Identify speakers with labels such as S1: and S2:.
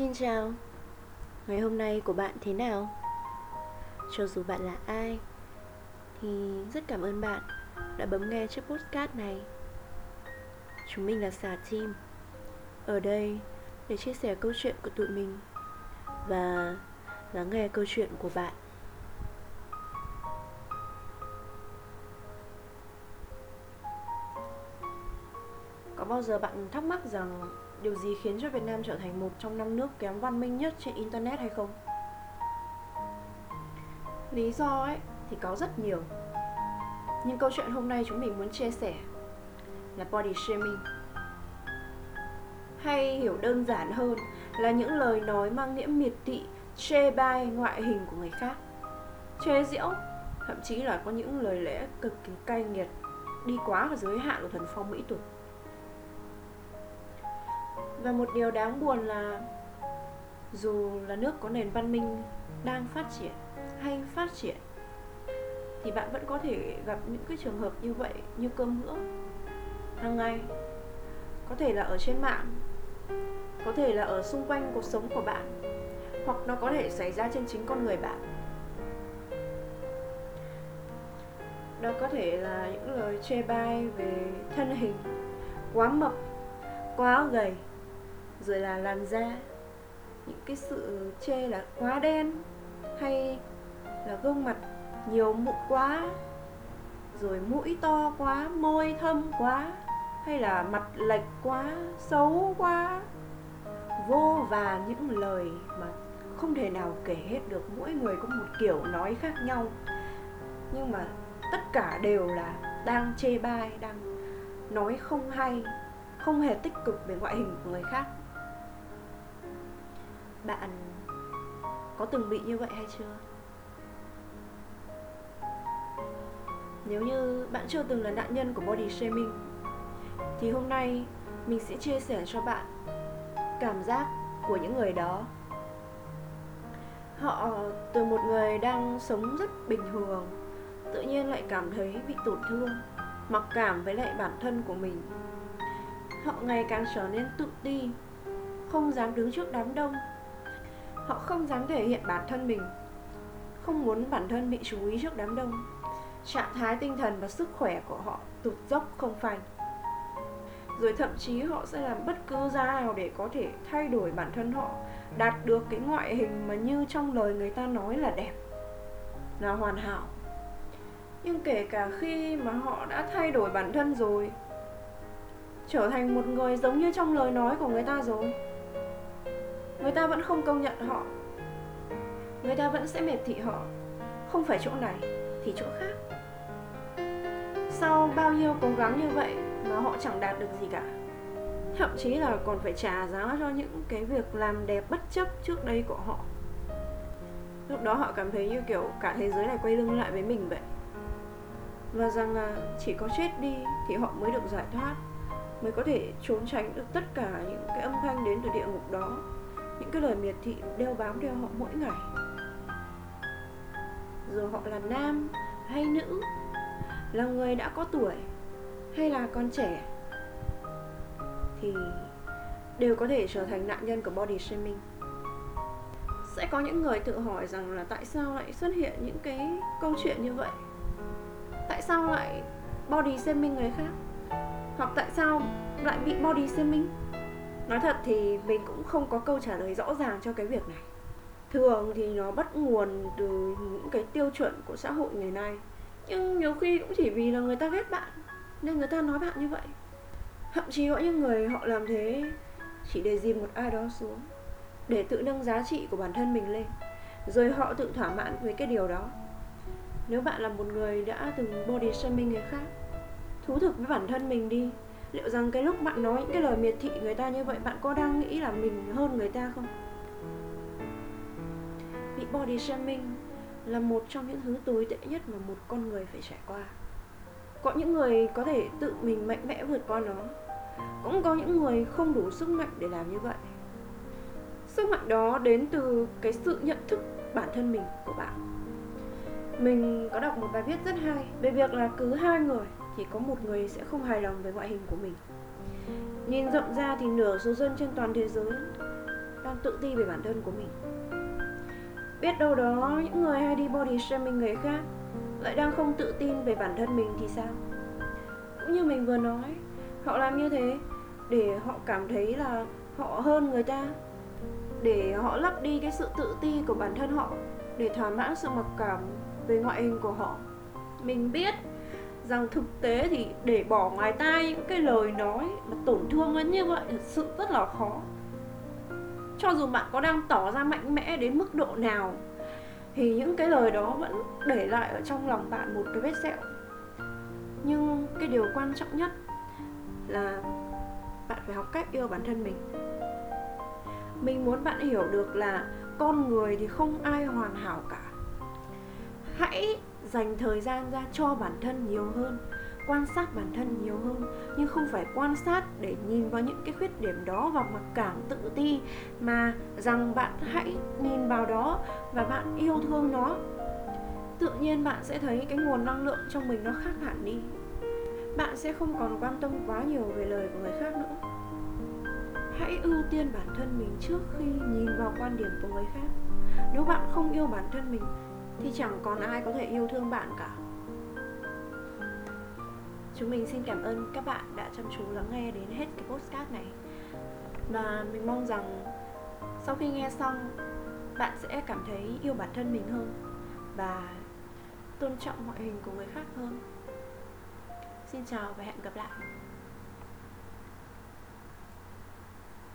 S1: Xin chào. Ngày hôm nay của bạn thế nào? Cho dù bạn là ai, Thì rất cảm ơn bạn đã bấm nghe chiếc podcast này. Chúng mình là Xà Team. Ở đây để chia sẻ câu chuyện của tụi mình Và lắng nghe câu chuyện của bạn. Có bao giờ bạn thắc mắc rằng điều gì khiến cho Việt Nam trở thành một trong năm nước kém văn minh nhất trên Internet hay không? Lý do ấy thì có rất nhiều. Nhưng câu chuyện hôm nay chúng mình muốn chia sẻ là body shaming. Hay hiểu đơn giản hơn là những lời nói mang nghĩa miệt thị, chê bai ngoại hình của người khác Chê giễu, thậm chí là có những lời lẽ cực kỳ cay nghiệt Đi quá vào giới hạn của thần phong mỹ tục và một điều đáng buồn là dù là nước có nền văn minh đang phát triển hay phát triển, thì bạn vẫn có thể gặp những cái trường hợp như vậy, như cơm bữa. Hàng ngày, có thể là ở trên mạng, có thể là ở xung quanh cuộc sống của bạn, hoặc nó có thể xảy ra trên chính con người bạn. Đó có thể là những lời chê bai về thân hình quá mập, quá gầy rồi là làn da, những cái sự chê là quá đen, hay là gương mặt nhiều mụn quá, rồi mũi to quá, môi thâm quá, hay là mặt lệch quá, xấu quá. Vô và những lời mà không thể nào kể hết được, mỗi người có một kiểu nói khác nhau. Nhưng mà tất cả đều là đang chê bai, đang nói không hay, không hề tích cực về ngoại hình của người khác bạn có từng bị như vậy hay chưa? Nếu như bạn chưa từng là nạn nhân của body shaming, thì hôm nay mình sẽ chia sẻ cho bạn cảm giác của những người đó. Họ từ một người đang sống rất bình thường, tự nhiên lại cảm thấy bị tổn thương, mặc cảm với lại bản thân của mình. Họ ngày càng trở nên tự ti, không dám đứng trước đám đông họ không dám thể hiện bản thân mình, không muốn bản thân bị chú ý trước đám đông. Trạng thái tinh thần và sức khỏe của họ tụt dốc không phanh. Rồi thậm chí họ sẽ làm bất cứ giá nào để có thể thay đổi bản thân họ, đạt được cái ngoại hình mà như trong lời người ta nói là đẹp, là hoàn hảo. Nhưng kể cả khi mà họ đã thay đổi bản thân rồi, trở thành một người giống như trong lời nói của người ta rồi người ta vẫn không công nhận họ. Người ta vẫn sẽ mệt thị họ. Không phải chỗ này thì chỗ khác. Sau bao nhiêu cố gắng như vậy mà họ chẳng đạt được gì cả. Thậm chí là còn phải trả giá cho những cái việc làm đẹp bất chấp trước đây của họ. Lúc đó họ cảm thấy như kiểu cả thế giới này quay lưng lại với mình vậy. Và rằng là chỉ có chết đi thì họ mới được giải thoát, mới có thể trốn tránh được tất cả những cái âm thanh đến từ địa ngục đó những cái lời miệt thị đeo bám theo họ mỗi ngày. Dù họ là nam hay nữ? Là người đã có tuổi hay là con trẻ? Thì đều có thể trở thành nạn nhân của body shaming. Sẽ có những người tự hỏi rằng là tại sao lại xuất hiện những cái câu chuyện như vậy? Tại sao lại body shaming người khác? Hoặc tại sao lại bị body shaming? Nói thật thì mình cũng không có câu trả lời rõ ràng cho cái việc này. Thường thì nó bắt nguồn từ những cái tiêu chuẩn của xã hội ngày nay. Nhưng nhiều khi cũng chỉ vì là người ta ghét bạn, nên người ta nói bạn như vậy. Thậm chí có những người họ làm thế chỉ để dìm một ai đó xuống, để tự nâng giá trị của bản thân mình lên, rồi họ tự thỏa mãn với cái điều đó. Nếu bạn là một người đã từng body shaming người khác, thú thực với bản thân mình đi liệu rằng cái lúc bạn nói những cái lời miệt thị người ta như vậy, bạn có đang nghĩ là mình hơn người ta không? Bị body shaming là một trong những thứ tồi tệ nhất mà một con người phải trải qua. Có những người có thể tự mình mạnh mẽ vượt qua nó. Cũng có những người không đủ sức mạnh để làm như vậy. Sức mạnh đó đến từ cái sự nhận thức bản thân mình của bạn. Mình có đọc một bài viết rất hay về việc là cứ hai người thì có một người sẽ không hài lòng với ngoại hình của mình. Nhìn rộng ra thì nửa số dân trên toàn thế giới đang tự ti về bản thân của mình. Biết đâu đó những người hay đi body shaming người khác lại đang không tự tin về bản thân mình thì sao? Cũng như mình vừa nói, họ làm như thế để họ cảm thấy là họ hơn người ta, để họ lấp đi cái sự tự ti của bản thân họ để thỏa mãn sự mặc cảm về ngoại hình của họ. Mình biết rằng thực tế thì để bỏ ngoài tai những cái lời nói mà tổn thương đến như vậy, thật sự rất là khó. Cho dù bạn có đang tỏ ra mạnh mẽ đến mức độ nào, thì những cái lời đó vẫn để lại ở trong lòng bạn một cái vết sẹo. Nhưng cái điều quan trọng nhất là bạn phải học cách yêu bản thân mình. Mình muốn bạn hiểu được là con người thì không ai hoàn hảo cả. Hãy dành thời gian ra cho bản thân nhiều hơn, quan sát bản thân nhiều hơn, nhưng không phải quan sát để nhìn vào những cái khuyết điểm đó và mặc cảm tự ti, mà rằng bạn hãy nhìn vào đó và bạn yêu thương nó. Tự nhiên bạn sẽ thấy cái nguồn năng lượng trong mình nó khác hẳn đi. Bạn sẽ không còn quan tâm quá nhiều về lời của người khác nữa. Hãy ưu tiên bản thân mình trước khi nhìn vào quan điểm của người khác. Nếu bạn không yêu bản thân mình thì chẳng còn ai có thể yêu thương bạn cả. Chúng mình xin cảm ơn các bạn đã chăm chú lắng nghe đến hết cái postcard này. Và mình mong rằng sau khi nghe xong, bạn sẽ cảm thấy yêu bản thân mình hơn và tôn trọng ngoại hình của người khác hơn. Xin chào và hẹn gặp lại.